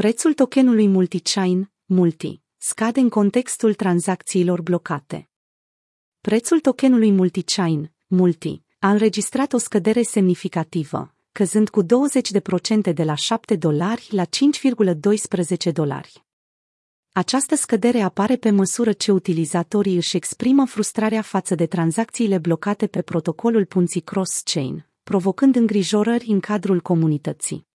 Prețul tokenului multichain, multi, scade în contextul tranzacțiilor blocate. Prețul tokenului multichain, multi, a înregistrat o scădere semnificativă, căzând cu 20% de la 7 dolari la 5,12 dolari. Această scădere apare pe măsură ce utilizatorii își exprimă frustrarea față de tranzacțiile blocate pe protocolul punții cross-chain, provocând îngrijorări în cadrul comunității.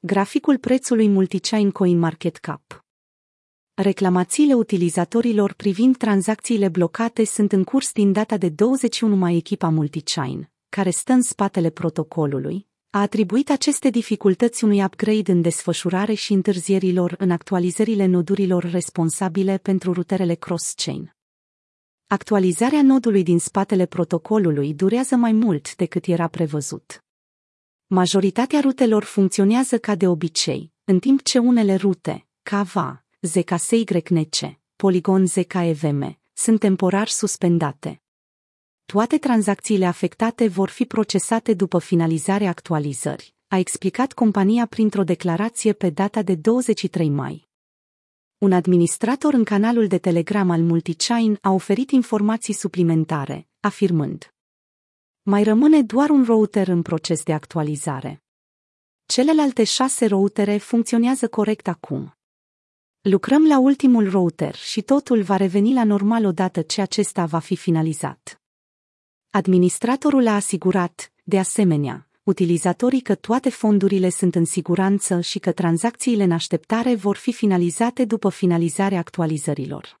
Graficul prețului multichain CoinMarketCap Reclamațiile utilizatorilor privind tranzacțiile blocate sunt în curs din data de 21 mai echipa multichain, care stă în spatele protocolului, a atribuit aceste dificultăți unui upgrade în desfășurare și întârzierilor în actualizările nodurilor responsabile pentru ruterele cross-chain. Actualizarea nodului din spatele protocolului durează mai mult decât era prevăzut. Majoritatea rutelor funcționează ca de obicei, în timp ce unele rute, CAVA, ZKSYNC, Polygon ZKEVM, sunt temporar suspendate. Toate tranzacțiile afectate vor fi procesate după finalizarea actualizării, a explicat compania printr-o declarație pe data de 23 mai. Un administrator în canalul de Telegram al Multichain a oferit informații suplimentare, afirmând Mai rămâne doar un router în proces de actualizare. Celelalte șase routere funcționează corect acum. Lucrăm la ultimul router și totul va reveni la normal odată ce acesta va fi finalizat. Administratorul a asigurat, de asemenea, utilizatorii că toate fondurile sunt în siguranță și că tranzacțiile în așteptare vor fi finalizate după finalizarea actualizărilor.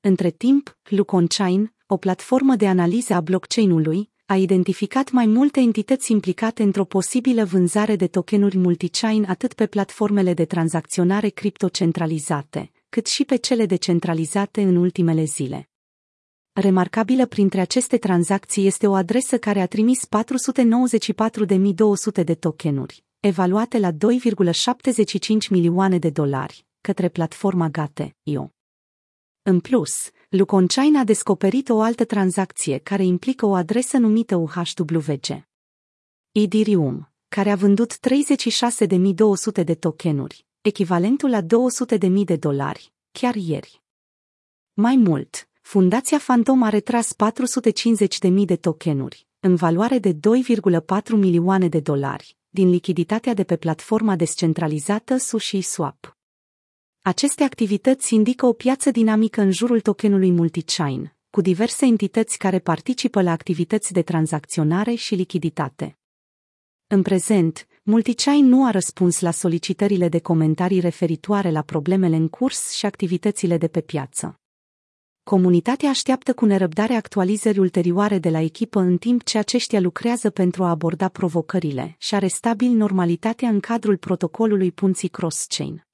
Între timp, Luconchain, o platformă de analiză a blockchain-ului, a identificat mai multe entități implicate într-o posibilă vânzare de tokenuri multichain atât pe platformele de tranzacționare criptocentralizate, cât și pe cele decentralizate în ultimele zile. Remarcabilă printre aceste tranzacții este o adresă care a trimis 494.200 de tokenuri, evaluate la 2,75 milioane de dolari, către platforma Gate.io. În plus, Luconchain a descoperit o altă tranzacție care implică o adresă numită UHWG. Idirium, care a vândut 36.200 de tokenuri, echivalentul la 200.000 de dolari, chiar ieri. Mai mult, Fundația Phantom a retras 450.000 de tokenuri, în valoare de 2,4 milioane de dolari, din lichiditatea de pe platforma descentralizată Sushi Swap. Aceste activități indică o piață dinamică în jurul tokenului multichain, cu diverse entități care participă la activități de tranzacționare și lichiditate. În prezent, Multichain nu a răspuns la solicitările de comentarii referitoare la problemele în curs și activitățile de pe piață. Comunitatea așteaptă cu nerăbdare actualizări ulterioare de la echipă în timp ce aceștia lucrează pentru a aborda provocările și a restabil normalitatea în cadrul protocolului punții cross-chain.